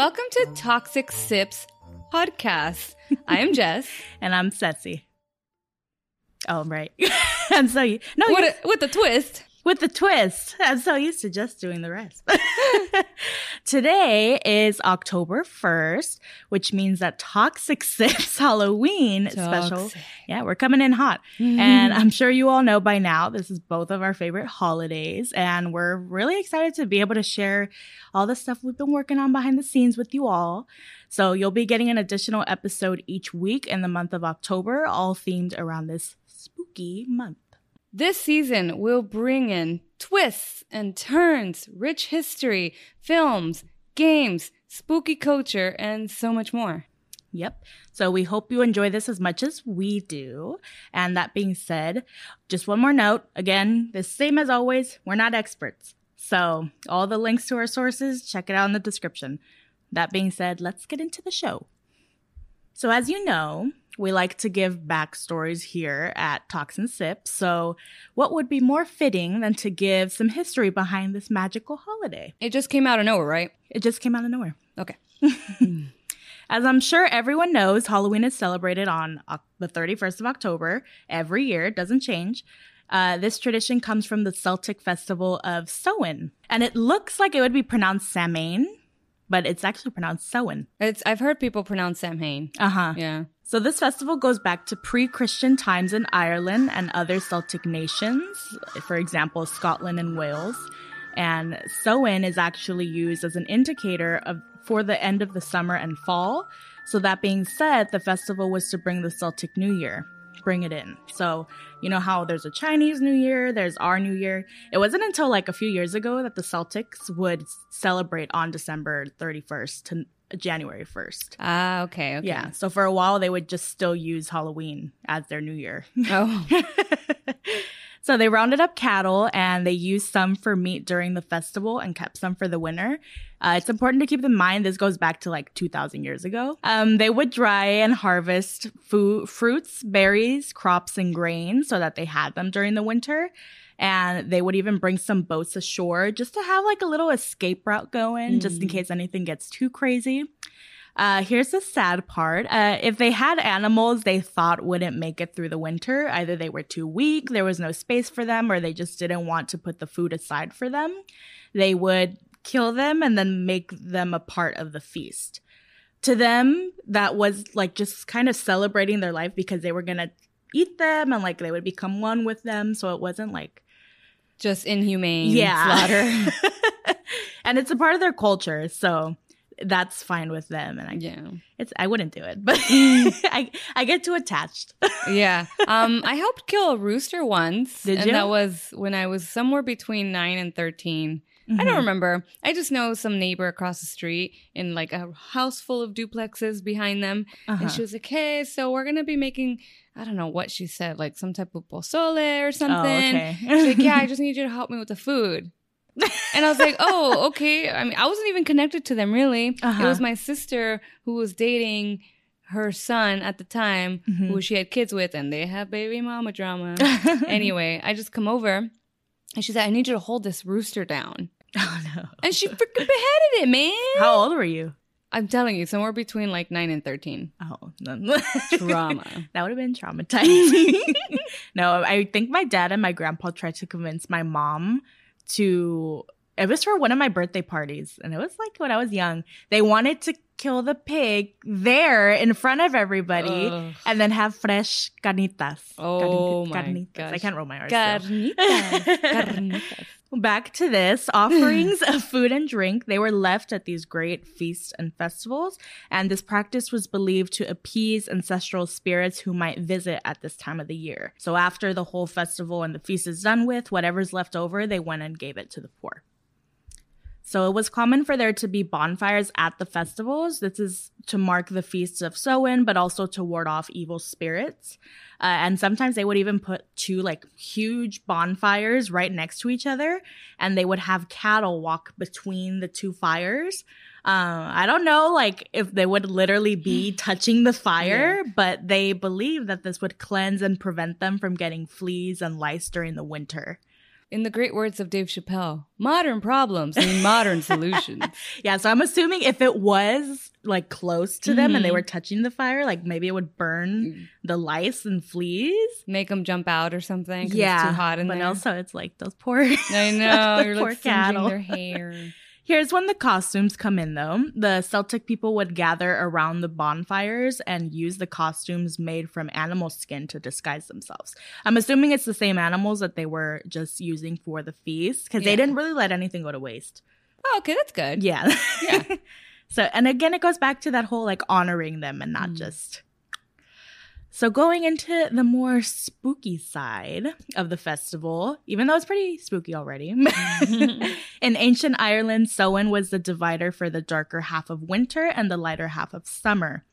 Welcome to Toxic Sips podcast. I am Jess. and I'm Ceci. Oh, right. I'm so no With you- a, with a twist. With the twist. I'm so used to just doing the rest. Today is October 1st, which means that Toxic Sips Halloween special. Yeah, we're coming in hot. Mm-hmm. And I'm sure you all know by now, this is both of our favorite holidays. And we're really excited to be able to share all the stuff we've been working on behind the scenes with you all. So you'll be getting an additional episode each week in the month of October, all themed around this spooky month. This season, we'll bring in twists and turns, rich history, films, games, spooky culture, and so much more. Yep. So we hope you enjoy this as much as we do. And that being said, just one more note. Again, the same as always, we're not experts. So all the links to our sources, check it out in the description. That being said, let's get into the show. So as you know, we like to give backstories here at Talks and Sips. So what would be more fitting than to give some history behind this magical holiday? It just came out of nowhere, right? It just came out of nowhere. Okay. As I'm sure everyone knows, Halloween is celebrated on the 31st of October every year. It doesn't change. Uh, this tradition comes from the Celtic festival of Samhain. And it looks like it would be pronounced Samhain, but it's actually pronounced Samhain. It's I've heard people pronounce Samhain. Uh huh. Yeah. So this festival goes back to pre-Christian times in Ireland and other Celtic nations, for example, Scotland and Wales. And Samhain is actually used as an indicator of for the end of the summer and fall. So that being said, the festival was to bring the Celtic New Year, bring it in. So you know how there's a Chinese New Year, there's our New Year. It wasn't until like a few years ago that the Celtics would celebrate on December 31st to January 1st. Ah, okay. Okay. Yeah. So for a while, they would just still use Halloween as their new year. Oh. so they rounded up cattle and they used some for meat during the festival and kept some for the winter. Uh, it's important to keep in mind this goes back to like 2,000 years ago. Um, they would dry and harvest food, fruits, berries, crops, and grains so that they had them during the winter. And they would even bring some boats ashore just to have like a little escape route going, just in Mm. case anything gets too crazy. Uh, here's the sad part. Uh, if they had animals they thought wouldn't make it through the winter, either they were too weak, there was no space for them, or they just didn't want to put the food aside for them, they would kill them and then make them a part of the feast. To them, that was like just kind of celebrating their life because they were going to eat them and like they would become one with them. So it wasn't like just inhumane yeah. slaughter. and it's a part of their culture. So that's fine with them. And I yeah. It's I wouldn't do it, but I I get too attached. Yeah. Um, I helped kill a rooster once. Did and you? that was when I was somewhere between nine and 13. I Mm-hmm. don't remember. I just know some neighbor across the street in like a house full of duplexes behind them. Uh-huh. And she was like, hey, so we're going to be making, I don't know what she said, like some type of pozole or something. Oh, okay. She's like, yeah, I just need you to help me with the food. And I was like, oh, okay. I mean, I wasn't even connected to them really. It Uh-huh. was my sister who was dating her son at the time, Mhm. who she had kids with, and they have baby mama drama. anyway, I just come over and she said, I need you to hold this rooster down. oh no. And she freaking beheaded it, man. How old were you? I'm telling you, somewhere between like nine and 13. Oh, no. Drama. that would have been traumatizing. no, I think my dad and my grandpa tried to convince my mom to. It was for one of my birthday parties, and it was like when I was young. They wanted to kill the pig there in front of everybody, Ugh. and then have fresh carnitas. Oh Carni- my carnitas. I can't roll my R's. Carnitas. Carnitas. Back to this offerings of food and drink, they were left at these great feasts and festivals, and this practice was believed to appease ancestral spirits who might visit at this time of the year. So, after the whole festival and the feast is done with, whatever's left over, they went and gave it to the poor. So it was common for there to be bonfires at the festivals. This is to mark the feasts of Samhain, but also to ward off evil spirits. Uh, and sometimes they would even put two like huge bonfires right next to each other, and they would have cattle walk between the two fires. Uh, I don't know, like if they would literally be touching the fire, but they believe that this would cleanse and prevent them from getting fleas and lice during the winter. In the great words of Dave Chappelle, modern problems need modern solutions. Yeah, so I'm assuming if it was like close to them and they Mhm. were touching the fire, like maybe it would burn the lice and fleas. Make them jump out or something. Yeah, it's too hot in but there. also it's like those poor. I know you're poor like cattle. their hair. Here's when the costumes come in, though. The Celtic people would gather around the bonfires and use the costumes made from animal skin to disguise themselves. I'm assuming it's the same animals that they were just using for the feast because Yeah. they didn't really let anything go to waste. Oh, okay, that's good. Yeah. Yeah. so, and again, it goes back to that whole like honoring them and not Mm. just. So, going into the more spooky side of the festival, even though it's pretty spooky already, in ancient Ireland, Samhain was the divider for the darker half of winter and the lighter half of summer.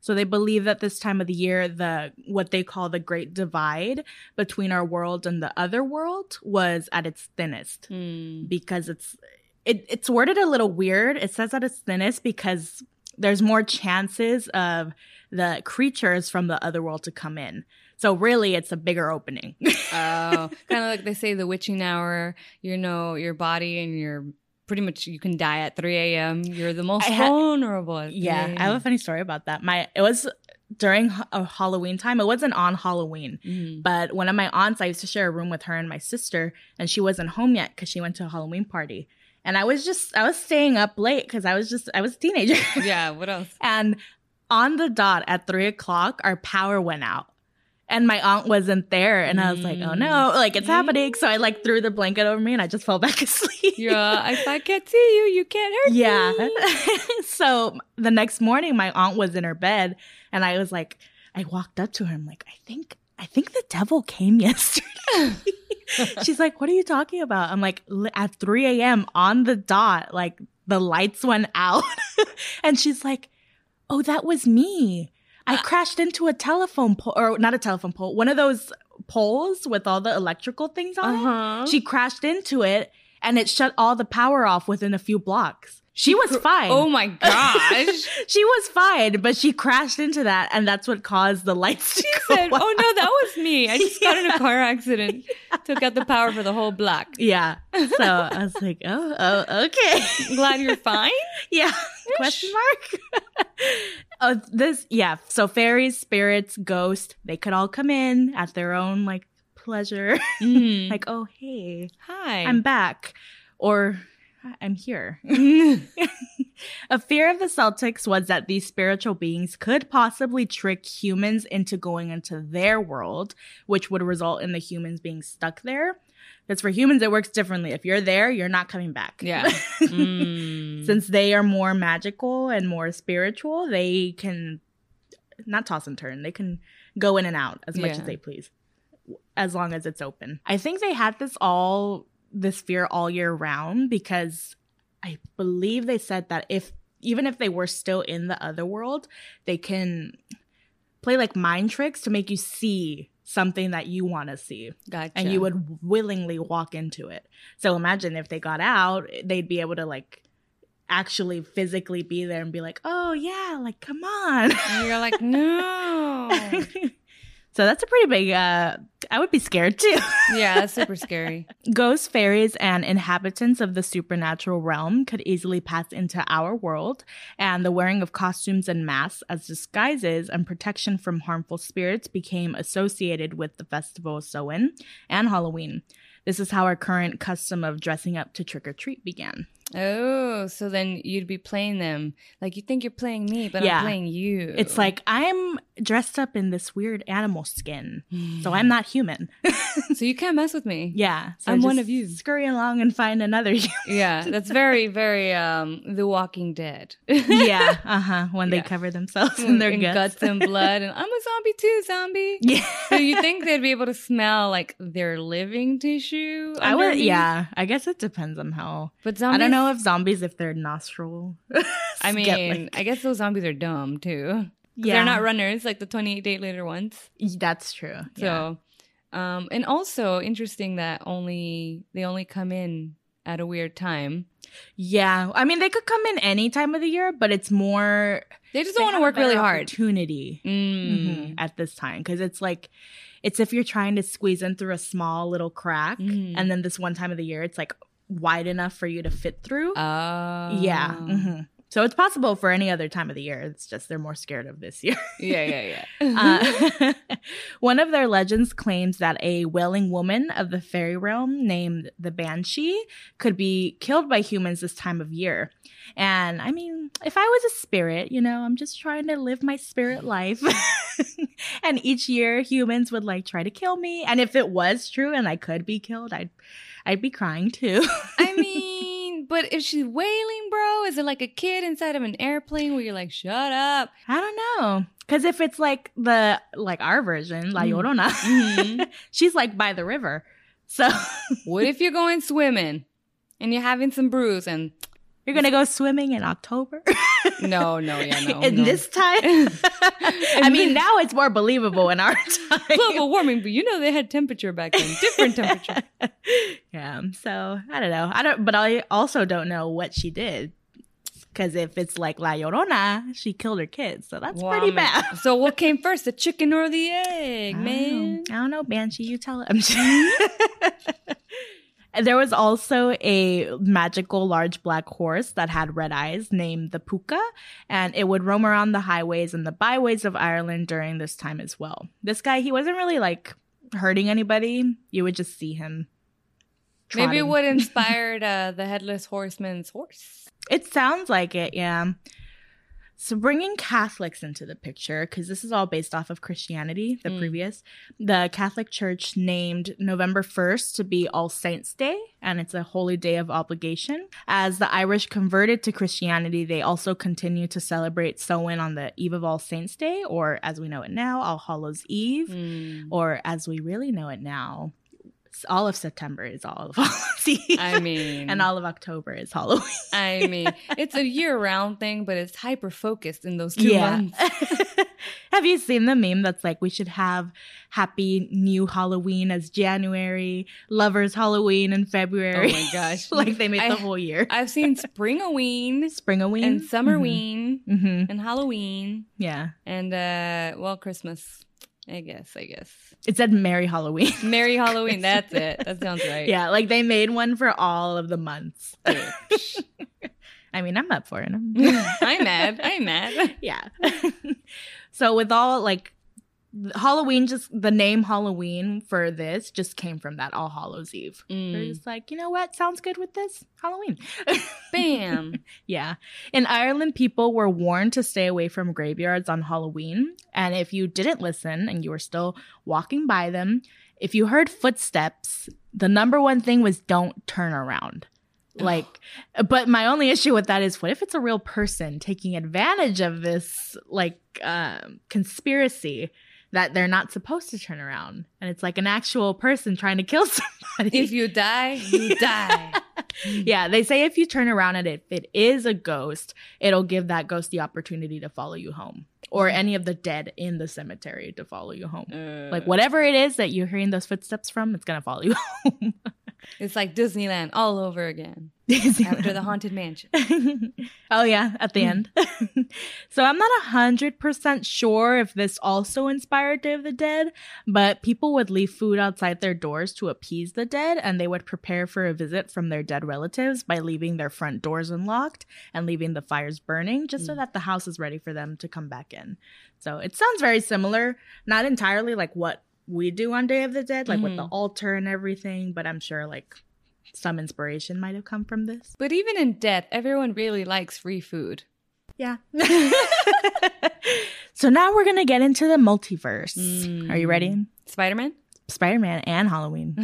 So they believe that this time of the year, the what they call the Great Divide between our world and the other world was at its thinnest Hmm. because it's it, it's worded a little weird. It says at its thinnest because there's more chances of the creatures from the other world to come in. So really, it's a bigger opening. Oh, kind of like they say the witching hour. You know, your body and your pretty much you can die at 3 a.m. You're the most ha- vulnerable. At 3 yeah, I have a funny story about that. My it was during ha- uh, Halloween time. It wasn't on Halloween. Mhm. But one of my aunts, I used to share a room with her and my sister, and she wasn't home yet because she went to a Halloween party. And I was just, I was staying up late because I was just, I was a teenager. Yeah. What else? And on the dot at three o'clock, our power went out. And my aunt wasn't there. And I was like, oh no, mm. like it's happening. So I like threw the blanket over me and I just fell back asleep. Yeah. If I can't see you, you can't hurt yeah. me. Yeah. so the next morning, my aunt was in her bed and I was like, I walked up to her. I'm like, I think, I think the devil came yesterday. She's like, what are you talking about? I'm like, at 3 a.m. on the dot, like the lights went out. and she's like, oh, that was me. I crashed into a telephone pole, or not a telephone pole, one of those poles with all the electrical things on it. Uh-huh. She crashed into it and it shut all the power off within a few blocks. She was fine. Oh my gosh. she was fine, but she crashed into that and that's what caused the lights to go said, out. "Oh no, that was me. I just got in a car accident. Took out the power for the whole block. Yeah. So I was like, oh, oh, okay. Glad you're fine." yeah. Question mark? oh, this, yeah. So fairies, spirits, ghosts, they could all come in at their own like pleasure. Mm. like, oh, hey, Hi. I'm back. Or I'm here. A fear of the Celtics was that these spiritual beings could possibly trick humans into going into their world, which would result in the humans being stuck there. Because for humans, it works differently. If you're there, you're not coming back. yeah. Mm. Since they are more magical and more spiritual, they can not toss and turn. They can go in and out as much Yeah. as they please, as long as it's open. I think they had this all this fear all year round because I believe they said that if even if they were still in the other world, they can play like mind tricks to make you see something that you want to see Gotcha. and you would willingly walk into it. So imagine if they got out, they'd be able to like actually physically be there and be like, "Oh yeah, like come on." And you're like, no. So that's a pretty big uh I would be scared too. yeah, that's super scary. Ghosts, fairies, and inhabitants of the supernatural realm could easily pass into our world, and the wearing of costumes and masks as disguises and protection from harmful spirits became associated with the festival of Samhain and Halloween. This is how our current custom of dressing up to trick or treat began. Oh, so then you'd be playing them like you think you're playing me, but Yeah. I'm playing you. It's like I'm dressed up in this weird animal skin, so I'm not human. so you can't mess with me. yeah, so I'm one of you. Scurry along and find another human. Yeah, that's very, very um The Walking Dead. yeah, uh huh. When they Yeah. cover themselves in their And guts. and blood, and I'm a zombie too, zombie. Yeah. So you think they'd be able to smell like their living tissue? I would, yeah. I guess it depends on how. But zombies, I don't know if zombies, if their nostril. I mean, I guess those zombies are dumb too. yeah, They're not runners like the 28 day later ones. That's true. yeah. So, um, and also interesting that only they only come in at a weird time. Yeah, I mean they could come in any time of the year, but it's more They just don't want to work really hard. Opportunity Mm. mhm, at this time because it's like it's if you're trying to squeeze in through a small little crack, Mhm. and then this one time of the year it's like wide enough for you to fit through. Oh. Yeah. hmm So it's possible for any other time of the year. It's just they're more scared of this year. Yeah, yeah, yeah. Uh, one of their legends claims that a wailing woman of the fairy realm named the Banshee could be killed by humans this time of year. And I mean, if I was a spirit, you know, I'm just trying to live my spirit life. and each year humans would like try to kill me. And if it was true and I could be killed, I'd I'd be crying too. I mean, but if she's wailing, bro, is it like a kid inside of an airplane where you're like, shut up? I don't know. Cause if it's like the like our version, La mm-hmm. she's like by the river. So What if you're going swimming and you're having some bruise and you're gonna go swimming in October? no, no, yeah, no. in no. this time? I mean, now it's more believable in our time. global warming, but you know they had temperature back then, different temperature. yeah. So I don't know. I don't, but I also don't know what she did. Because if it's like La Llorona, she killed her kids, so that's pretty bad. So what came first, the chicken or the egg, I don't man? know. I don't know, Banshee. You tell him. There was also a magical large black horse that had red eyes named the Puka, and it would roam around the highways and the byways of Ireland during this time as well. This guy, he wasn't really like hurting anybody. You would just see him. Maybe what inspired uh, the headless horseman's horse. It sounds like it, yeah. So bringing Catholics into the picture, because this is all based off of Christianity, the Mm. previous, the Catholic Church named November 1st to be All Saints Day, and it's a holy day of obligation. As the Irish converted to Christianity, they also continue to celebrate Samhain on the eve of All Saints Day, or as we know it now, All Hallows Eve, Mm. or as we really know it now, all of September is All of Hallows Eve. I mean, and all of October is Halloween. I mean, it's a year-round thing, but it's hyper focused in those two months. have you seen the meme that's like we should have happy new Halloween as January, lovers Halloween in February? Oh my gosh! like they made I- the whole year. I've seen Springoween Springoween and Summerween hmm and Halloween Yeah. and uh, well, Christmas. I guess. I guess. It said Merry Halloween. Merry Halloween. That's it. That sounds right. yeah, like they made one for all of the months. I mean, I'm up for it. I'm mad. I'm mad. yeah. so with all like Halloween, just the name Halloween for this just came from that All Hallows Eve. They're Mm. just like, you know what, sounds good with this Halloween. Bam. yeah. In Ireland, people were warned to stay away from graveyards on Halloween, and if you didn't listen and you were still walking by them, if you heard footsteps, the number one thing was don't turn around. Like, but my only issue with that is what if it's a real person taking advantage of this, like, um, conspiracy that they're not supposed to turn around? And it's like an actual person trying to kill somebody. If you die, you die. yeah, they say if you turn around and if it is a ghost, it'll give that ghost the opportunity to follow you home or any of the dead in the cemetery to follow you home. Uh, Like, whatever it is that you're hearing those footsteps from, it's going to follow you home. It's like Disneyland all over again after the haunted mansion. oh yeah, at the end. so I'm not a hundred percent sure if this also inspired Day of the Dead, but people would leave food outside their doors to appease the dead, and they would prepare for a visit from their dead relatives by leaving their front doors unlocked and leaving the fires burning, just so Mm. that the house is ready for them to come back in. So it sounds very similar, not entirely like what we do on Day of the Dead, like with the Mhm. altar and everything, but I'm sure like some inspiration might have come from this. But even in death, everyone really likes free food. Yeah. so now we're going to get into the multiverse. Mm. Are you ready? Spider Man? Spider Man and Halloween.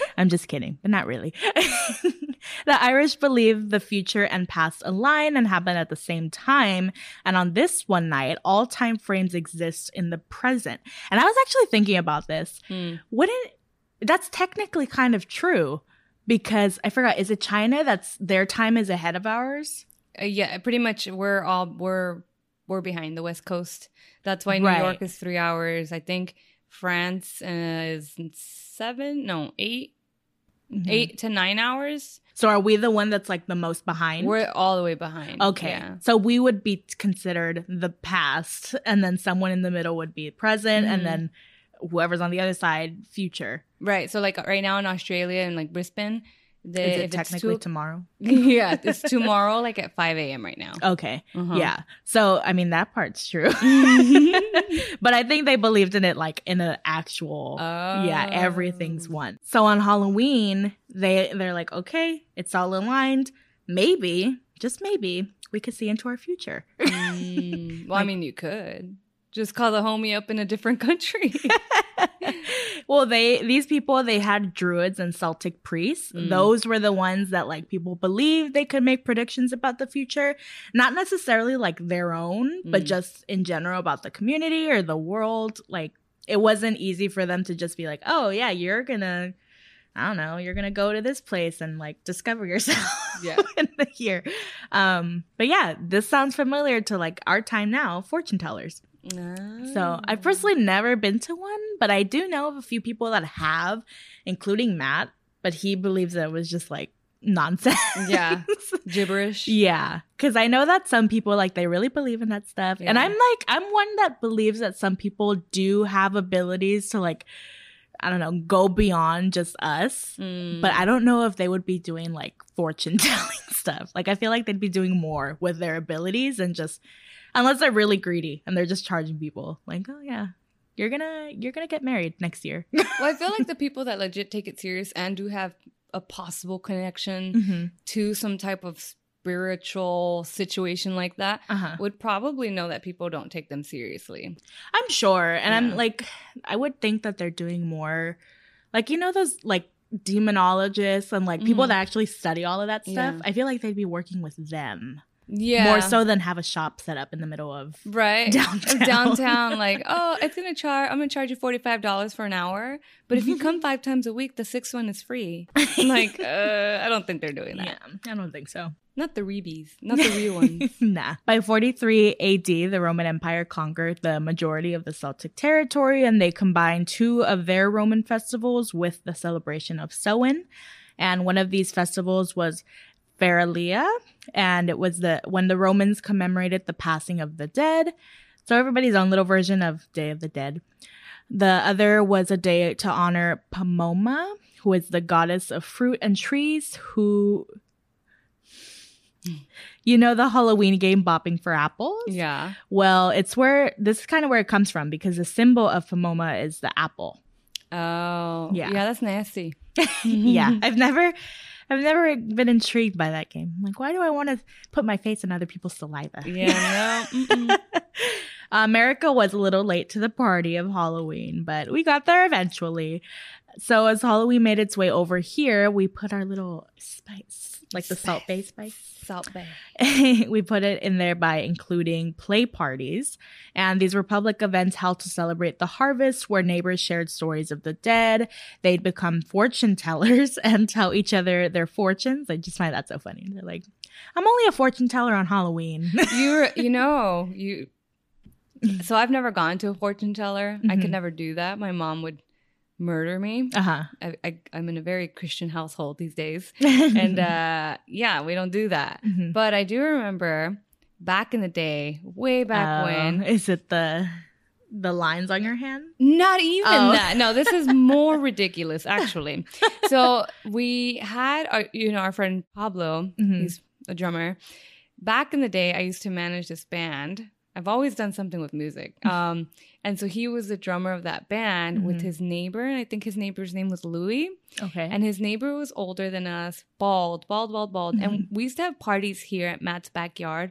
I'm just kidding, but not really. the Irish believe the future and past align and happen at the same time. And on this one night, all time frames exist in the present. And I was actually thinking about this. Mm. Wouldn't that's technically kind of true because I forgot, is it China that's their time is ahead of ours? Uh, yeah, pretty much we're all we're we're behind the West Coast. That's why New Right. York is three hours. I think France uh, is seven, no eight. Mhm. eight to nine hours. So are we the one that's like the most behind? We're all the way behind. Okay. Yeah. So we would be considered the past, and then someone in the middle would be present, Mhm. and then whoever's on the other side, future. Right. So like right now in Australia and like Brisbane, the, Is it technically two- tomorrow? yeah, it's tomorrow like at five a.m. right now. Okay. Uh-huh. Yeah. So I mean that part's true. but I think they believed in it like in an actual yeah, everything's Oh. one. So on Halloween, they they're like, okay, it's all aligned. Maybe, just maybe, we could see into our future. Mm, well, I mean, you could just call the homie up in a different country. well, they these people they had druids and Celtic priests. Mm. Those were the ones that like people believed they could make predictions about the future, not necessarily like their own, but Mm. just in general about the community or the world. Like it wasn't easy for them to just be like, "Oh yeah, you're gonna." I don't know, you're gonna go to this place and like discover yourself Yeah. in the year. Um, but yeah, this sounds familiar to like our time now, fortune tellers. So I've personally never been to one, but I do know of a few people that have, including Matt. But he believes that it was just like nonsense. Yeah. gibberish. yeah. Because I know that some people like they really believe in that stuff, and I'm like I'm one that believes that some people do have abilities to like I don't know go beyond just us. Mm. But I don't know if they would be doing like fortune telling stuff. Like I feel like they'd be doing more with their abilities and just unless they're really greedy and they're just charging people like, "Oh yeah, you're to you're to get married next year." well, I feel like the people that legit take it serious and do have a possible connection mm-hmm. to some type of spiritual situation like that Uh-huh. would probably know that people don't take them seriously. I'm sure. And Yeah. I'm like I would think that they're doing more like you know those like demonologists and like people Mhm. that actually study all of that stuff. Yeah. I feel like they'd be working with them Yeah. more so than have a shop set up in the middle of right downtown. downtown like oh it's gonna charge i'm gonna charge you $45 for an hour but if you come five times a week the sixth one is free I'm like uh, i don't think they're doing that Yeah, I don't think so. not the reebies not the real ones nah. By 43 AD, the Roman Empire conquered the majority of the Celtic territory and they combined two of their Roman festivals with the celebration of Samhain. And one of these festivals was Feralia, and it was the when the Romans commemorated the passing of the dead. So everybody's own little version of Day of the Dead. The other was a day to honor Pomona, who is the goddess of fruit and trees, who you know the Halloween game Bopping for Apples? yeah Well, it's where this is kind of where it comes from because the symbol of Pomona is the apple. oh Yeah. yeah that's nasty yeah. I've never I've never been intrigued by that game. I'm like, why do I want to put my face in other people's saliva? yeah no. America was a little late to the party of Halloween, but we got there eventually. So as Halloween made its way over here, we put our little spice, like the Salt Bae spice. Salt Bae we put it in there by including play parties. And these were public events held to celebrate the harvest where neighbors shared stories of the dead. They'd become fortune tellers and tell each other their fortunes. I just find that so funny. They're like, I'm only a fortune teller on Halloween. you're you know you so i've never gone to a fortune teller i could Mhm. never do that my mom would murder me uh huh. I, I, i'm in a very christian household these days and uh yeah we don't do that Mhm. but i do remember back in the day way back Oh, when is it the the lines on your hand? not even Oh. that no this is more ridiculous actually so we had our you know our friend pablo Mhm. he's a drummer back in the day i used to manage this band i've always done something with music um and so he was the drummer of that band with Mhm. his neighbor and i think his neighbor's name was louis Okay. and his neighbor was older than us, bald, bald, bald, bald. And Mhm. we used to have parties here at Matt's backyard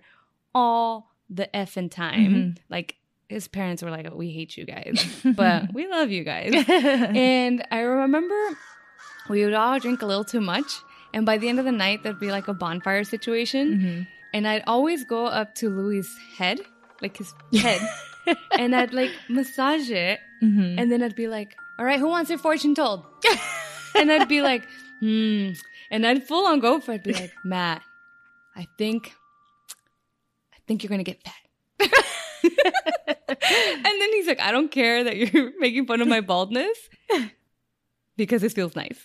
all the effing time. Mhm. Like his parents were like, "We hate you guys, but we love you guys." and and I remember we would all drink a little too much, and by the end of the night, there'd be like a bonfire situation, and I'd always go up to Louis' head, like his head, and I'd like massage it, Mm-hmm. and then I'd be like, all right, who wants their fortune told? and I'd be like, hmm. And I'd full on go for it. I'd be like, Matt, I think, I think you're going to get fat. and then he's like, I don't care that you're making fun of my baldness because it feels nice.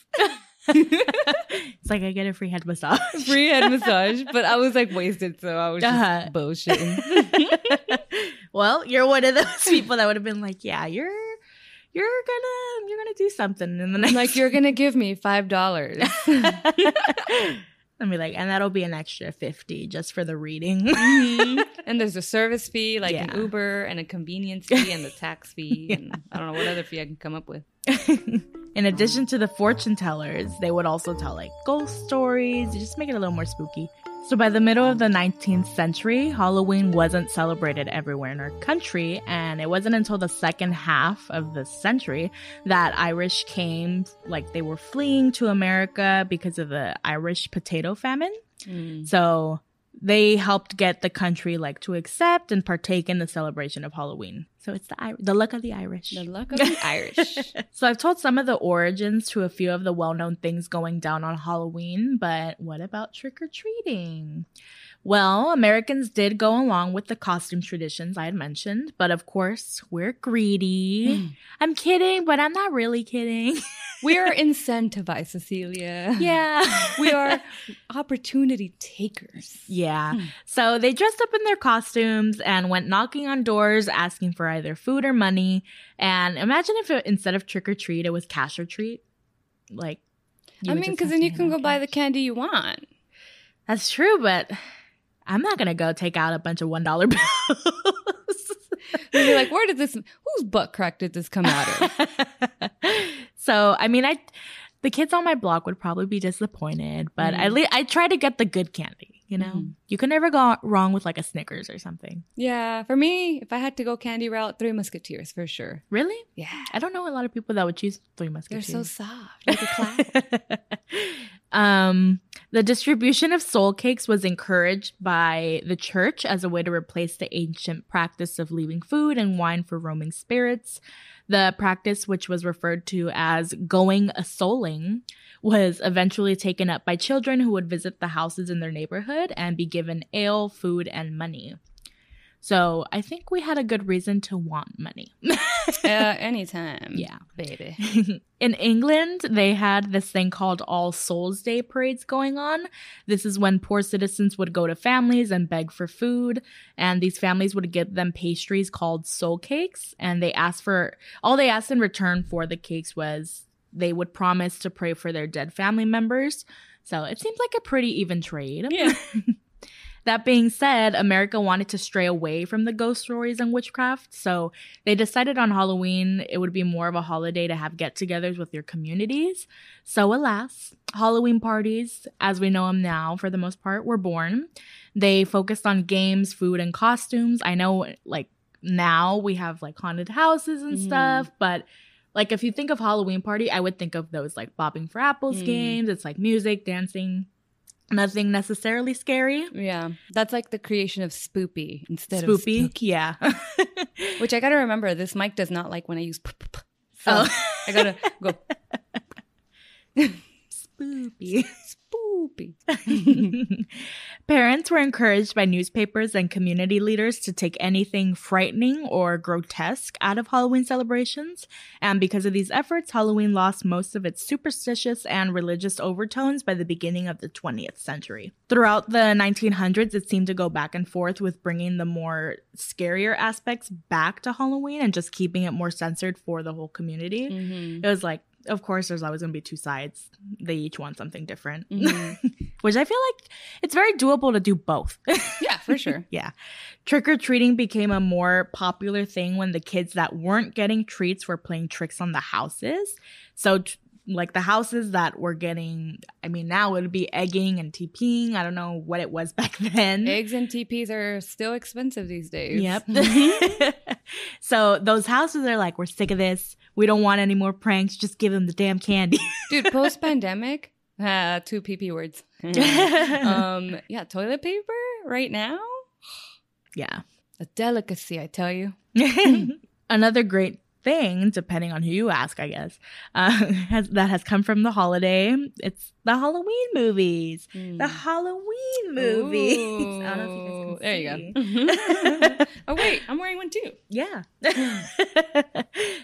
It's like I get a free head massage. Free head massage, but I was like wasted, so I was just Uh-huh. bullshitting. well, you're one of those people that would have been like, yeah, you're you're gonna you're gonna do something in the next like you're gonna give me five dollars. I'd be like, and that'll be an extra fifty just for the reading. Mm-hmm. And there's a service fee, like Yeah. an Uber, and a convenience fee, and the tax fee, and I don't know what other fee I can come up with. In addition to the fortune tellers, they would also tell like ghost stories, just make it a little more spooky. So by the middle of the 19th century, Halloween wasn't celebrated everywhere in our country, and it wasn't until the second half of the century that Irish came, like they were fleeing to America because of the Irish potato famine. Mm. So they helped get the country like to accept and partake in the celebration of Halloween. So it's the Ir- the luck of the Irish. The luck of the Irish. So I've told some of the origins to a few of the well-known things going down on Halloween, but what about trick or treating? Well, Americans did go along with the costume traditions I had mentioned, but of course, we're greedy. I'm kidding, but I'm not really kidding. We are incentivized, Cecilia. yeah. We are opportunity takers. Yeah. Hmm. So they dressed up in their costumes and went knocking on doors asking for either food or money. And imagine if it, instead of trick or treat, it was cash or treat. Like, I mean, because then you can go buy the candy you want. That's true, but I'm not gonna go take out a bunch of one dollar bills. And you're like, where did this, whose butt crack did this come out of? so I mean, I the kids on my block would probably be disappointed, but Mm. at least I try to get the good candy. You know, Mhm. you can never go wrong with like a Snickers or something. Yeah, for me, if I had to go candy route, Three Musketeers for sure. Really? Yeah. I don't know a lot of people that would choose Three musketeers They're so soft. Like a um, the distribution of soul cakes was encouraged by the church as a way to replace the ancient practice of leaving food and wine for roaming spirits. The practice, which was referred to as going a souling, was eventually taken up by children who would visit the houses in their neighborhood and be given ale, food, and money. So I think we had a good reason to want money. uh, anytime. Yeah. Baby. in England, they had this thing called All Souls Day parades going on. This is when poor citizens would go to families and beg for food, and these families would give them pastries called soul cakes, and they asked for all they asked in return for the cakes was they would promise to pray for their dead family members. So it seems like a pretty even trade. Yeah. That being said, America wanted to stray away from the ghost stories and witchcraft, so they decided on Halloween it would be more of a holiday to have get togethers with your communities. So, alas, Halloween parties, as we know them now for the most part, were born. They focused on games, food, and costumes. I know, like, now we have like haunted houses and Mhm. stuff, but like if you think of Halloween party, I would think of those like bobbing for apples Mm. games. It's like music, dancing, nothing necessarily scary. Yeah. That's like the creation of spoopy instead of Spoopy, spooky. yeah. Which I gotta remember, this mic does not like when I use p- p- p- So oh, I gotta go spoopy. Parents were encouraged by newspapers and community leaders to take anything frightening or grotesque out of Halloween celebrations. And because of these efforts, Halloween lost most of its superstitious and religious overtones by the beginning of the 20th century. Throughout the 1900s, it seemed to go back and forth with bringing the more scarier aspects back to Halloween and just keeping it more censored for the whole community. Mhm. It was like, of course, there's always going to be two sides. They each want something different, Mhm. which I feel like it's very doable to do both. Yeah, for sure. yeah. Trick or treating became a more popular thing when the kids that weren't getting treats were playing tricks on the houses. So, t- like the houses that were getting, I mean, now it would be egging and TPing. I don't know what it was back then. Eggs and TPs are still expensive these days. Yep. so those houses are like, we're sick of this. We don't want any more pranks. Just give them the damn candy. Dude, post pandemic, uh, two PP words. um, yeah, toilet paper right now, yeah. a delicacy, I tell you. Another great thing, depending on who you ask, I guess, uh, has, that has come from the holiday. It's the Halloween movies. The Halloween movies. I don't know if you guys can There see. you go. oh wait, I'm wearing one too. Yeah.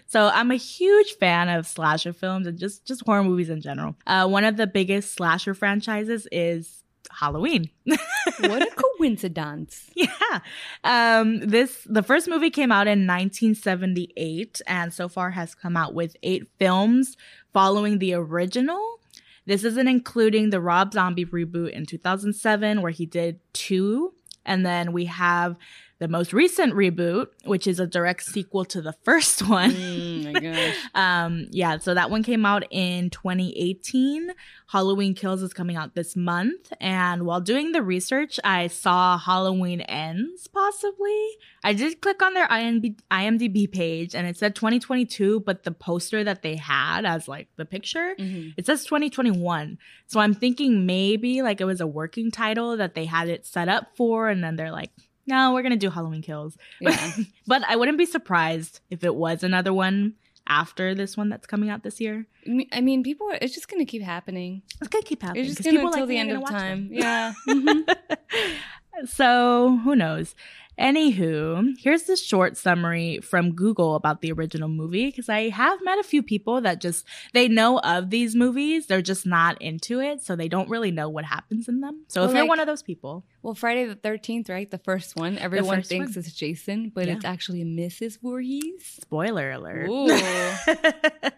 so I'm a huge fan of slasher films and just just horror movies in general. Uh, one of the biggest slasher franchises is Halloween. What a coincidence. yeah. Um, this the first movie came out in 1978 and so far has come out with eight films following the original. This isn't including the Rob Zombie reboot in 2007 where he did two, and then we have the most recent reboot, which is a direct sequel to the first one. Mm, my gosh. um, yeah, so that one came out in 2018. Halloween Kills is coming out this month. And while doing the research, I saw Halloween Ends possibly. I did click on their IMDb, IMDb page and it said 2022, but the poster that they had as like the picture, Mhm. it says 2021. So I'm thinking maybe like it was a working title that they had it set up for. And then they're like, no, we're going to do Halloween Kills. Yeah. But I wouldn't be surprised if it was another one after this one that's coming out this year. I mean- people. Are, it's just gonna keep happening. It's gonna keep happening. It's just gonna people until like the end of time. them. Yeah. Mhm. so who knows? Anywho, here's the short summary from Google about the original movie because I have met a few people that just they know of these movies, they're just not into it, so they don't really know what happens in them. So Well, if you're one of those people, Well, Friday the Thirteenth, right? The first one. Everyone first thinks one. it's Jason, but Yeah. it's actually Mrs. Voorhees. spoiler alert.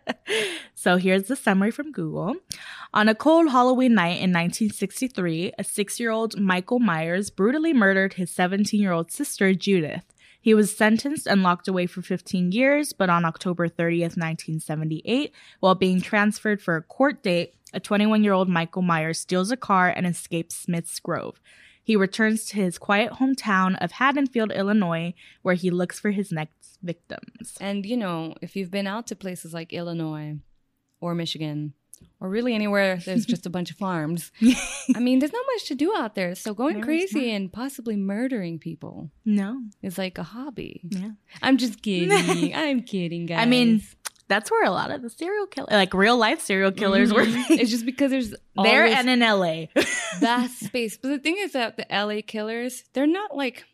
So here's the summary from Google. On a cold Halloween night in 1963, a six year old Michael Myers brutally murdered his 17 year old sister, Judith. He was sentenced and locked away for 15 years, but on October 30th, 1978, while being transferred for a court date, a 21 year old Michael Myers steals a car and escapes Smith's Grove. He returns to his quiet hometown of Haddonfield, Illinois, where he looks for his next victims. And you know, if you've been out to places like Illinois or Michigan or really anywhere there's just a bunch of farms, I mean, there's not much to do out there. So going is crazy and possibly murdering people no. is like a hobby. Yeah. I'm just kidding. I'm kidding, guys. I mean, That's where a lot of the serial killer like real life serial killers were. Mhm. It's just because there's there and in LA. vast space. But the thing is that the LA killers, they're not like,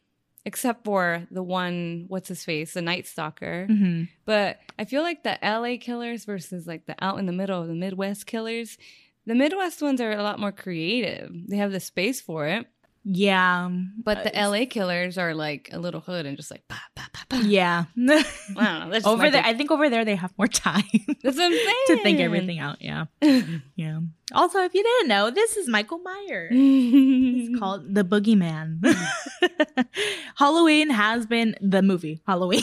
except for the one, what's his face, the Night Stalker. hmm But I feel like the LA killers versus like the out in the middle, of the Midwest killers, the Midwest ones are a lot more creative. They have the space for it. Yeah. But the Uh, LA killers are like a little hood and just like, bah, bah, bah, bah. Yeah. I. That's over there. I think over there they have more time That's what I'm saying. to think everything out. Yeah. Yeah. Also, if you didn't know, this is Michael Myers. Mm-hmm. Called The Boogeyman. Halloween has been the movie Halloween.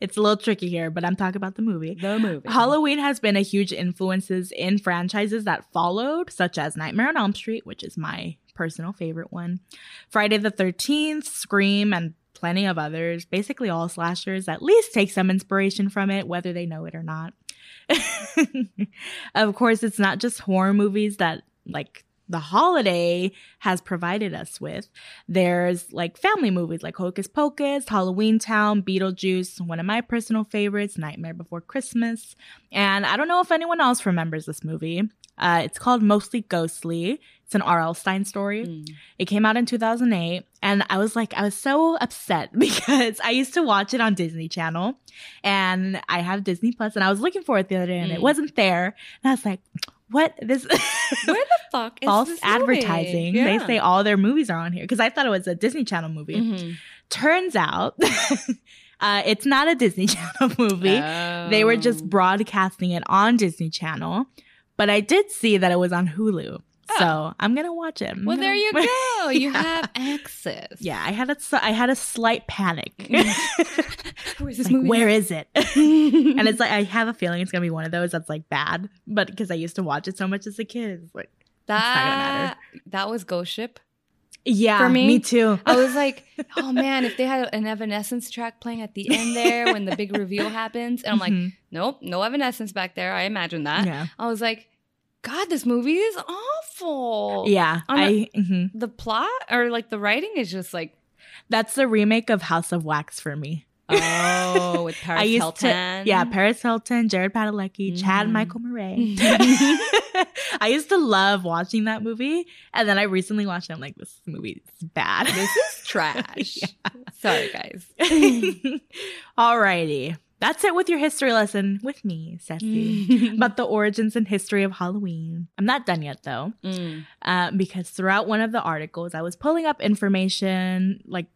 it's a little tricky here, but I'm talking about the movie. the movie. Halloween has been a huge influences in franchises that followed, such as Nightmare on Elm Street, which is my personal favorite one, Friday the 13th, Scream, and plenty of others. Basically, all slashers at least take some inspiration from it, whether they know it or not. of course, it's not just horror movies that like the holiday has provided us with. There's like family movies like Hocus Pocus, Halloween Town, Beetlejuice, one of my personal favorites, Nightmare Before Christmas. And I don't know if anyone else remembers this movie. Uh, it's called Mostly Ghostly. It's an R.L. Stine story. Mm. It came out in 2008 and I was like I was so upset because I used to watch it on Disney Channel and I have Disney Plus and I was looking for it the other day and it Mm. wasn't there and I was like what this Where the fuck is false advertising they say all their movies are on here because I thought it was a Disney Channel movie Mhm. turns out uh, it's not a Disney Channel movie they were just Oh. broadcasting it on Disney Channel but I did see that it was on Hulu so I'm gonna watch it Well, there you go. You Yeah. have access. Yeah, I had a I had a slight panic. Where's this Like, movie? where is it? and it's like I have a feeling it's gonna be one of those that's like bad, but because I used to watch it so much as a kid, it's like not gonna that that was Ghost Ship. yeah, For me, me too. I was like, oh man, if they had an Evanescence track playing at the end there when the big reveal happens, and I'm like, Mhm. nope, no Evanescence back there. I imagine that. yeah, I was like, God, this movie is awful. yeah. On I mhm. The plot or like the writing is just like, that's the remake of House of Wax for me. Oh, with Paris I used Hilton. to, yeah, Paris Hilton, Jared Padalecki, Chad Mm. Michael Murray. I used to love watching that movie, and then I recently watched it. I'm like, this movie is bad. This is trash. Sorry, guys. Alrighty, that's it with your history lesson with me, Ceci. About the origins and history of Halloween. I'm not done yet though, Mm. uh, because throughout one of the articles, I was pulling up information like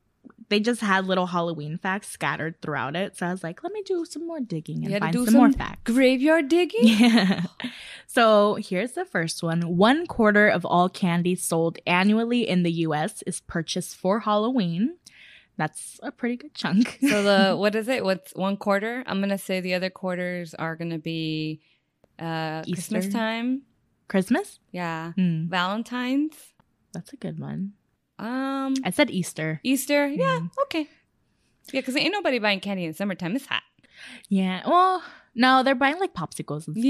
they just had little Halloween facts scattered throughout it. So I was like, let me do some more digging and find do some, some more facts. Graveyard digging? Yeah. So here's the first one. One quarter of all candy sold annually in the US is purchased for Halloween. That's a pretty good chunk. So the what is it? What's one quarter? I'm gonna say the other quarters are gonna be uh Christmas time. Christmas? Yeah. Hmm, Valentine's. that's a good one. Um I said Easter. Easter. Yeah, Mm. okay. Yeah, because ain't nobody buying candy in summertime. It's hot. Yeah. Well, no, they're buying like popsicles and stuff.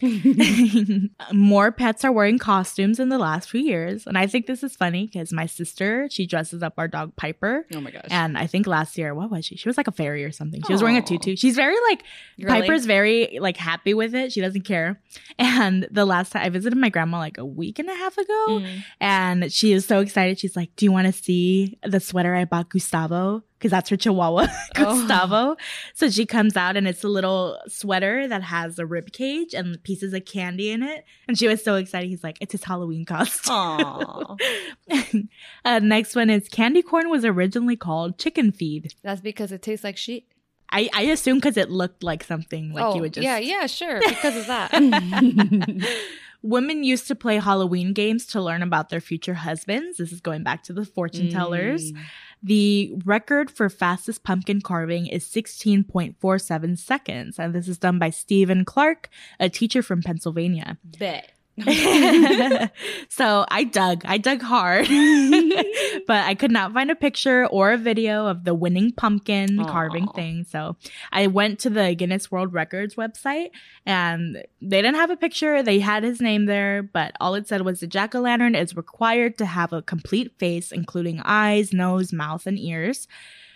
Yeah. Mhm. More pets are wearing costumes in the last few years. And I think this is funny because my sister, she dresses up our dog Piper. oh my gosh. And I think last year, what was she? She was like a fairy or something. She was wearing a tutu. She's very like Girly. Piper's very like happy with it. She doesn't care. And the last time I visited my grandma like a week and a half ago, Mm. and she is so excited. She's like, "Do you want to see the sweater I bought Gustavo? Because that's her Chihuahua, Oh. Gustavo." So she comes out, and it's a little sweater that has a rib cage and pieces of candy in it. And she was so excited. He's like, "It's his Halloween costume." Uh, next one is candy corn was originally called chicken feed. That's because it tastes like shit. I, I assume because it looked like something like oh, you would just yeah, yeah, sure. Because of that. Women used to play Halloween games to learn about their future husbands. This is going back to the fortune tellers. Mm. The record for fastest pumpkin carving is 16.47 seconds. And this is done by Stephen Clarke, a teacher from Pennsylvania. Bet. so I dug, I dug hard, but I could not find a picture or a video of the winning pumpkin Aw. carving thing. So I went to the Guinness World Records website and they didn't have a picture. They had his name there, but all it said was the jack o' lantern is required to have a complete face, including eyes, nose, mouth, and ears.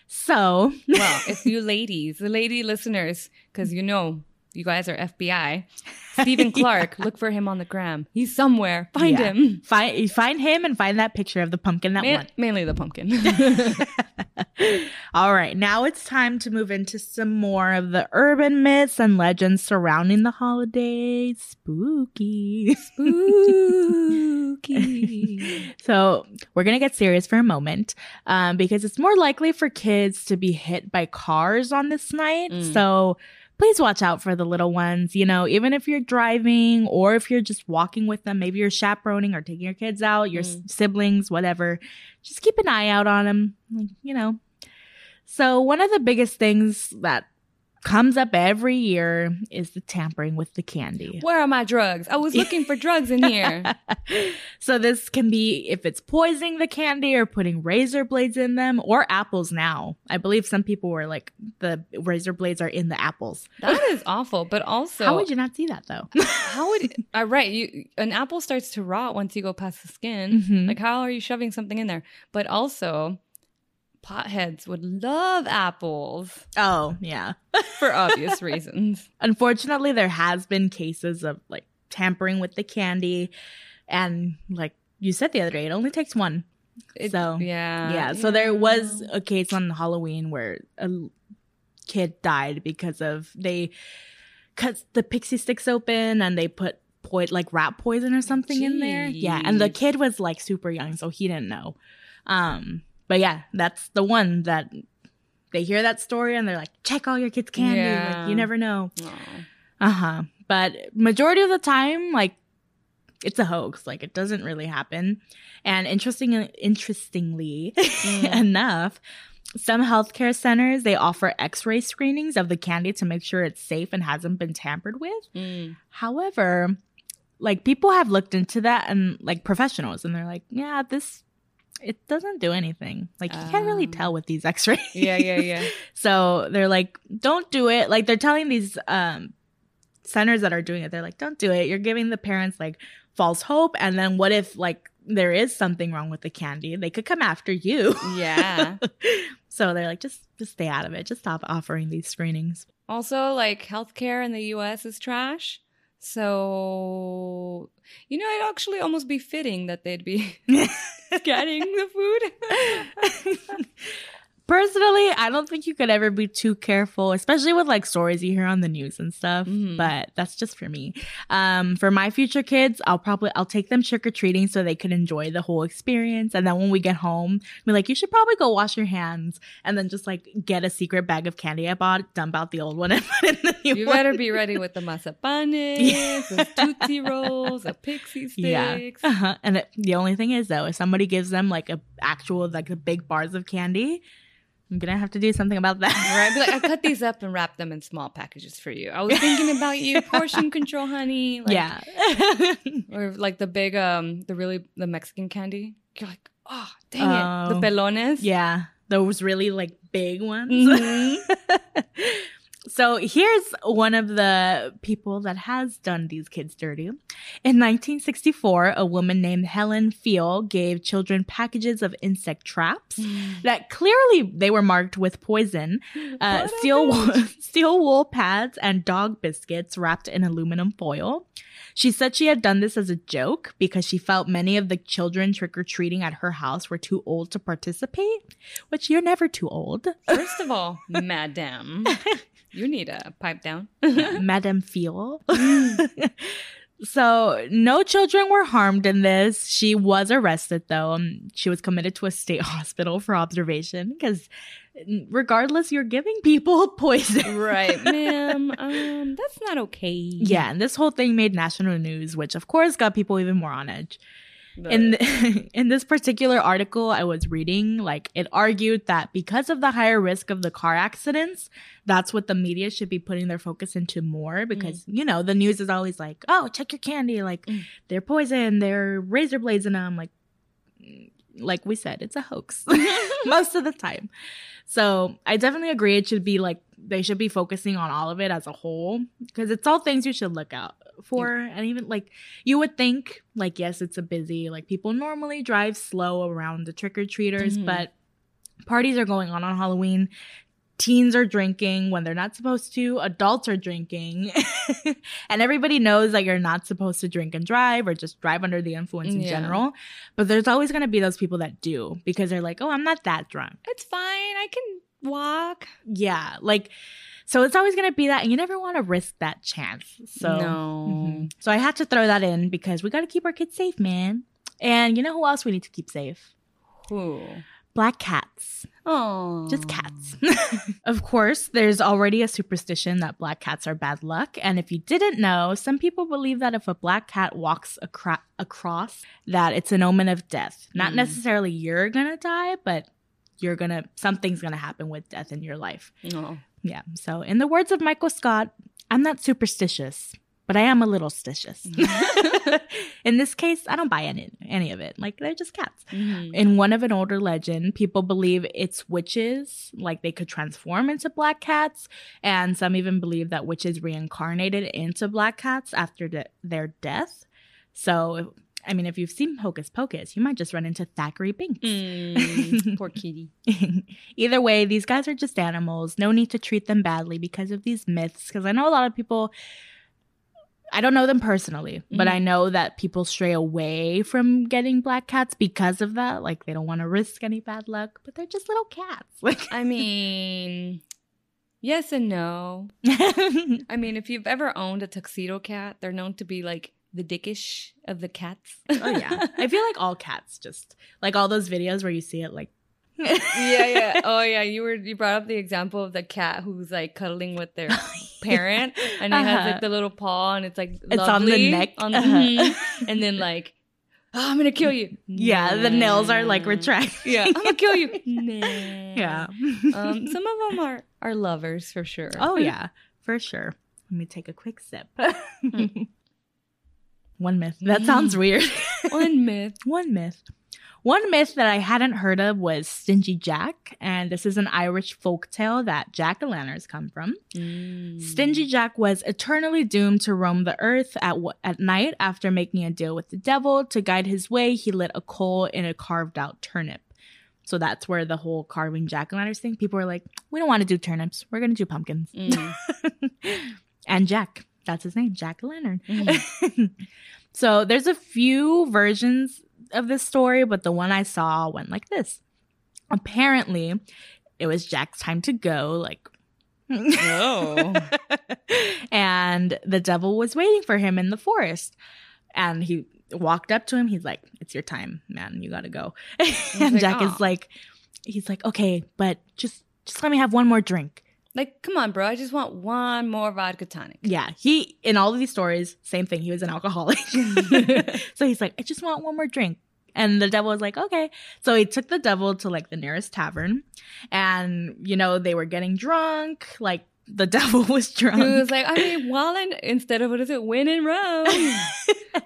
So, well, if you ladies, the lady listeners, because you know you guys are FBI, Stephen Clarke, look for him on the gram. He's somewhere. Find Yeah. him. find find him and find that picture of the pumpkin that Ma- won. mainly the pumpkin. All right, now it's time to move into some more of the urban myths and legends surrounding the holidays. Spooky. Spooky. So, we're going to get serious for a moment um, because it's more likely for kids to be hit by cars on this night. Mm. So, please watch out for the little ones. You know, even if you're driving or if you're just walking with them, maybe you're chaperoning or taking your kids out, your Mm. siblings, whatever, just keep an eye out on them. Like, you know. So, one of the biggest things that comes up every year is the tampering with the candy. Where are my drugs? I was looking for drugs in here. so this can be if it's poisoning the candy or putting razor blades in them or apples now. I believe some people were like the razor blades are in the apples. That is awful. But also, How would you not see that though? How would uh, right? You an apple starts to rot once you go past the skin. Mhm. Like how are you shoving something in there? But also, potheads would love apples oh, yeah. for obvious reasons. Unfortunately, there has been cases of like tampering with the candy and like you said the other day, it only takes one. It- So, yeah, yeah, so there was a case on Halloween where a kid died because of they cut the Pixy Stix open and they put po- like rat poison or something in there. Yeah, and the kid was like super young, so he didn't know. Um, but yeah, that's the one that they hear that story and they're like, check all your kids' candy. Yeah. Like you never know. Uh huh. But majority of the time, like it's a hoax. Like it doesn't really happen. And interesting, interestingly Mm. enough, some healthcare centers they offer X-ray screenings of the candy to make sure it's safe and hasn't been tampered with. Mm. However, like people have looked into that and like professionals, and they're like, yeah, this it doesn't do anything. Like you can't really Um. tell with these X-rays. Yeah, yeah, yeah. So they're like, don't do it. Like they're telling these um centers that are doing it, they're like, don't do it. You're giving the parents like false hope. And then what if like there is something wrong with the candy? They could come after you. Yeah. So they're like, just just stay out of it. Just stop offering these screenings. Also, like healthcare in the US is trash. So, you know, it'd actually almost be fitting that they'd be getting the food. Personally, I don't think you could ever be too careful, especially with like stories you hear on the news and stuff. Mhm. But that's just for me. Um, for my future kids, I'll probably I'll take them trick or treating so they could enjoy the whole experience. And then when we get home, be like, you should probably go wash your hands, and then just like get a secret bag of candy I bought, dump out the old one, and put in the new You one. better be ready with the mazapanes, Yeah. the tootsie rolls, the pixie sticks. Yeah. Uh-huh. And it, the only thing is though, if somebody gives them like a actual like the big bars of candy, I'm gonna have to do something about that. Right? Like, I cut these up and wrap them in small packages for you. I was thinking about you, portion control, honey. Like, yeah. Or like the big, um, the really, the Mexican candy. You're like, oh, dang it. The Oh. pelones. yeah. Those really like big ones. Mhm. so here's one of the people that has done these kids dirty. In 1964, a woman named Helen Pfeil gave children packages of insect traps that clearly they were marked with poison, uh, steel wool, steel wool pads, and dog biscuits wrapped in aluminum foil. She said she had done this as a joke because she felt many of the children trick or treating at her house were too old to participate, which you're never too old. First of all, madam, you need a pipe down. Madame Pfeil. so, no children were harmed in this. She was arrested, though. Um, she was committed to a state hospital for observation because, regardless, you're giving people poison. right, ma'am. Um, that's not okay. Yeah, and this whole thing made national news, which of course got people even more on edge. But- in in this particular article I was reading, like it argued that because of the higher risk of the car accidents, that's what the media should be putting their focus into more because you know the news is always like, oh, check your candy, like Mm. they're poison, they're razor blades in them, like mm, like we said, it's a hoax most of the time. So I definitely agree. It should be like they should be focusing on all of it as a whole because it's all things you should look out for. And even like you would think, like, yes, it's a busy, like people normally drive slow around the trick or treaters, Mhm. but parties are going on on Halloween. Teens are drinking when they're not supposed to. Adults are drinking. and everybody knows that you're not supposed to drink and drive or just drive under the influence in Yeah. general. But there's always going to be those people that do because they're like, oh, I'm not that drunk. it's fine. I can walk. Yeah. Like, so it's always going to be that. And you never want to risk that chance. So, no. Mhm. so I had to throw that in because we got to keep our kids safe, man. And you know who else we need to keep safe? Who? Black cats. Oh, Just cats. of course, there's already a superstition that black cats are bad luck. And if you didn't know, some people believe that if a black cat walks acro- across, that it's an omen of death. Not Mm. necessarily you're going to die, but you're going to, something's going to happen with death in your life. No. Yeah. So, in the words of Michael Scott, I'm not superstitious, but I am a little stitious. in this case, I don't buy any, any of it. Like, they're just cats. Mhm. In one of an older legend, people believe it's witches, like they could transform into black cats. And some even believe that witches reincarnated into black cats after de- their death. So, I mean, if you've seen Hocus Pocus, you might just run into Thackery Binx. Mm, poor kitty. Either way, these guys are just animals. No need to treat them badly because of these myths. Because I know a lot of people, I don't know them personally, but Mhm. I know that people stray away from getting black cats because of that. Like they don't want to risk any bad luck, but they're just little cats. Like, I mean, yes and no. I mean, if you've ever owned a tuxedo cat, they're known to be like the dickish of the cats. oh yeah, I feel like all cats just like all those videos where you see it like. yeah, yeah. Oh, yeah. You were you brought up the example of the cat who's like cuddling with their parent, and it has Uh-huh. like the little paw, and it's like It's on the neck. on the- Uh-huh. Mhm. and then like, oh, I'm gonna kill you. Yeah, the nails are like Nah. retracted. Yeah, I'm gonna kill you. Nah. Yeah. Um, some of them are are lovers for sure. Oh yeah, for sure. Let me take a quick sip. One myth. That sounds weird. One myth. One myth. One myth that I hadn't heard of was Stingy Jack, and this is an Irish folk tale that jack o' lanterns come from. Mm. Stingy Jack was eternally doomed to roam the earth at w- at night after making a deal with the devil. To guide his way, he lit a coal in a carved out turnip. So that's where the whole carving jack o' lanterns thing. People were like, we don't want to do turnips. We're gonna do pumpkins. Mm. and Jack, that's his name, Jack Lantern. Mhm. so there's a few versions of this story, but the one I saw went like this. Apparently, it was Jack's time to go, like Oh. and the devil was waiting for him in the forest. And he walked up to him. He's like, It's your time, man. You gotta go. and like, Jack "Aw." is like, he's like, Okay, but just just let me have one more drink. Like, come on, bro. I just want one more vodka tonic. Yeah, he in all of these stories, same thing. He was an alcoholic. so he's like, I just want one more drink. And the devil was like, okay. So he took the devil to like the nearest tavern. And, you know, they were getting drunk. Like the devil was drunk. He was like, I mean, while in, instead of what is it, win in Rome,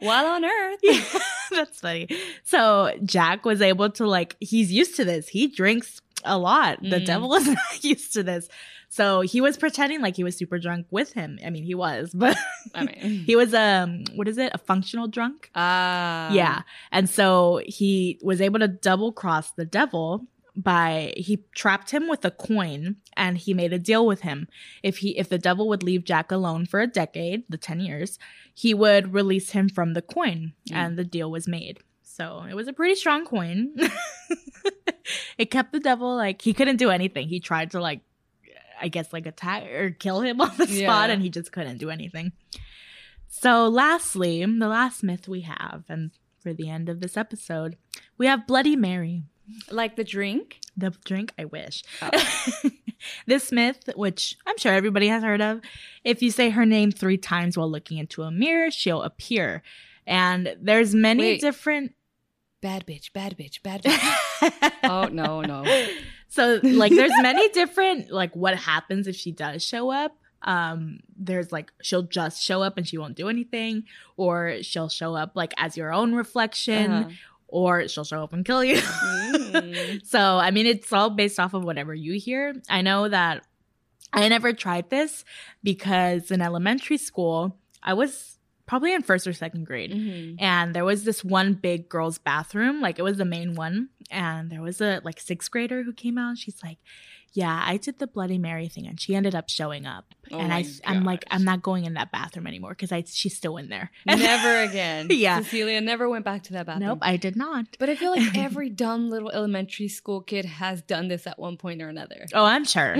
while on earth. Yeah, that's funny. So Jack was able to like he's used to this. He drinks a lot. The Mm. devil is not used to this. So he was pretending like he was super drunk with him. I mean, he was, but I mean, he was um what is it? A functional drunk? ah, yeah. And so he was able to double cross the devil by he trapped him with a coin and he made a deal with him. If he if the devil would leave Jack alone for a decade, the 10 years, he would release him from the coin Mm. and the deal was made. So it was a pretty strong coin. it kept the devil like he couldn't do anything. He tried to like I guess like attack or kill him on the spot Yeah. and he just couldn't do anything. So lastly, the last myth we have and for the end of this episode, we have Bloody Mary. Like the drink? The drink, I wish. Oh. this myth, which I'm sure everybody has heard of, if you say her name three times while looking into a mirror, she'll appear. And there's many Wait. different. Bad bitch, bad bitch, bad bitch. oh, no, no. So like there's many different like what happens if she does show up. Um there's like she'll just show up and she won't do anything or she'll show up like as your own reflection Uh-huh. or she'll show up and kill you. Mm. so, I mean, it's all based off of whatever you hear. I know that I never tried this because in elementary school, I was probably in first or second grade. Mhm. And there was this one big girl's bathroom, like it was the main one. And there was a like sixth grader who came out and she's like, Yeah, I did the Bloody Mary thing and she ended up showing up. Oh and I, I'm like. I'm not going in that bathroom anymore because I she's still in there. Never again. Yeah. Cecilia never went back to that bathroom. nope, I did not. But I feel like every dumb little elementary school kid has done this at one point or another. Oh, I'm sure.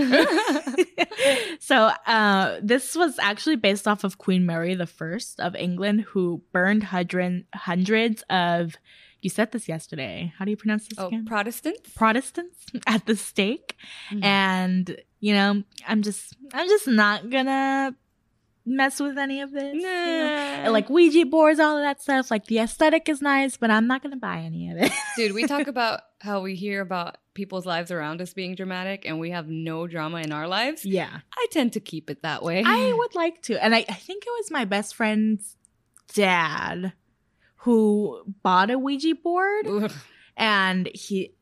so uh, this was actually based off of Queen Mary the First of England, who burned hundred, hundreds of. You said this yesterday. How do you pronounce this oh, again? Protestants? Protestants at the stake, Mhm. and you know, I'm just, I'm just not gonna mess with any of this. you know? Like Ouija boards, all of that stuff. Like the aesthetic is nice, but I'm not gonna buy any of it. Dude, we talk about how we hear about people's lives around us being dramatic and we have no drama in our lives. yeah. I tend to keep it that way. I would like to. And I, I think it was my best friend's dad who bought a Ouija board Ugh. and he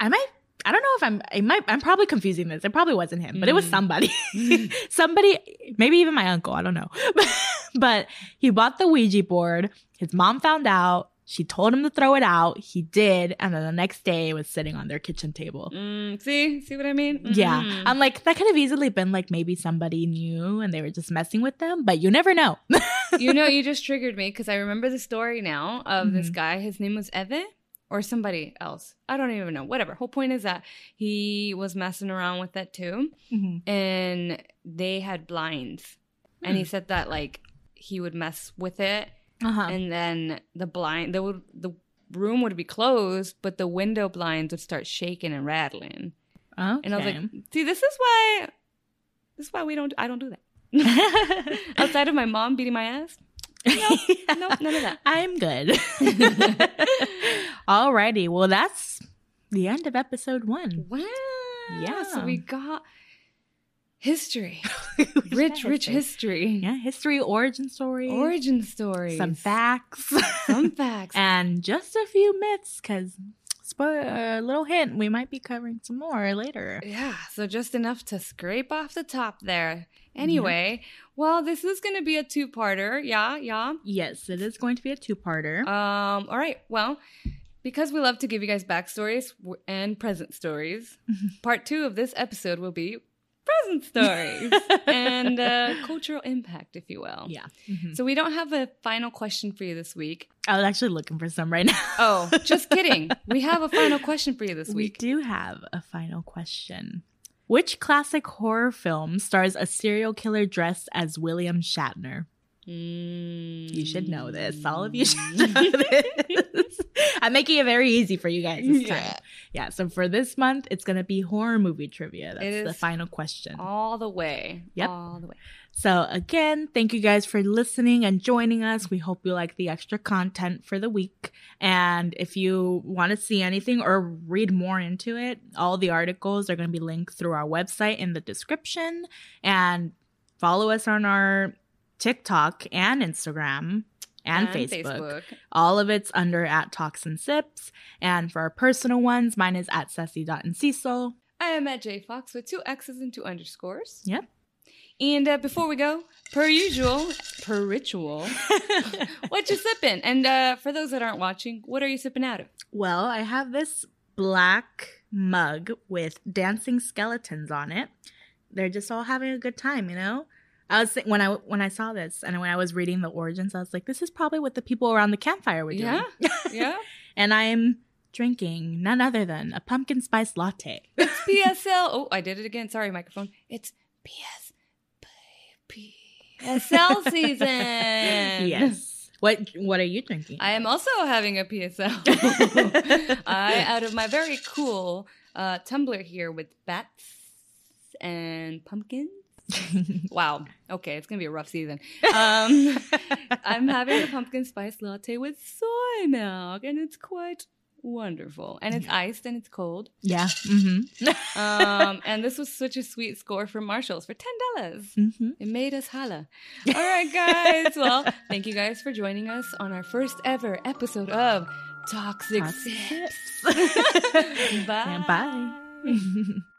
I might I don't know if I'm I might I'm probably confusing this. It probably wasn't him, but it was Mm. somebody. somebody maybe even my uncle, I don't know. but he bought the Ouija board. His mom found out. She told him to throw it out. He did, and then the next day it was sitting on their kitchen table. Mm, see? See what I mean? Yeah. Mhm. I'm like, that could have easily been like maybe somebody knew and they were just messing with them, but you never know. you know, you just triggered me because I remember the story now of this Mhm. guy. His name was Evan or somebody else. I don't even know. Whatever. Whole point is that he was messing around with that too. Mhm. And they had blinds. And he Hmm. said that like he would mess with it Uh-huh. and then the blind the would the room would be closed, but the window blinds would start shaking and rattling. okay. And I was like, see, this is why this is why we don't I don't do that. Outside of my mom beating my ass. no, none of that. I'm good. Alrighty. Well, that's the end of episode one. Wow. Yeah. So we got history. Rich, rich history. Yeah, history, origin story, Origin story. some facts, Some facts. and just a few myths. Because, spoiler, a little hint, we might be covering some more later. yeah. So just enough to scrape off the top there. Anyway, well, this is going to be a two-parter. Yeah, yeah. Yes, it is going to be a two-parter. Um. All right. Well, because we love to give you guys backstories and present stories, part two of this episode will be present stories and uh, cultural impact, if you will. Yeah. Mhm. So we don't have a final question for you this week. I was actually looking for some right now. Oh, just kidding. We have a final question for you this We week. We do have a final question. Which classic horror film stars a serial killer dressed as William Shatner? You should know this. All of you should Mm. know this. I'm making it very easy for you guys this Yeah. time. Yeah, so for this month, it's going to be horror movie trivia. That's the final question. All the way. Yep. All the way. So, again, thank you guys for listening and joining us. We hope you like the extra content for the week. And if you want to see anything or read more into it, all the articles are going to be linked through our website in the description. And follow us on our TikTok and Instagram and, Facebook. All of it's under at Talks and Sips. And for our personal ones, mine is at Ceci.Enciso. I am at J Fox with two X's and two underscores. Yep. And uh, before we go, per usual, per ritual, what you sipping? And uh, for those that aren't watching, what are you sipping out of? Well, I have this black mug with dancing skeletons on it. They're just all having a good time, you know. I was when I when I saw this and when I was reading the origins, I was like, this is probably what the people around the campfire were doing. Yeah. Yeah. and I am drinking none other than a pumpkin spice latte. It's PSL. Oh, I did it again. Sorry, microphone. It's PS PSL season. yes. What what are you drinking? I am also having a PSL. I out of my very cool uh, tumbler here with bats and pumpkins. Wow. Okay, it's gonna be a rough season. Um, I'm having a pumpkin spice latte with soy milk, and it's quite wonderful. And it's iced and it's cold. yeah. Mm-hmm. Um, and this was such a sweet score from Marshalls for ten dollars. mm-hmm. It made us holla. All right, guys. Well, thank you guys for joining us on our first ever episode of Toxic Toxic Sips. Bye. And bye.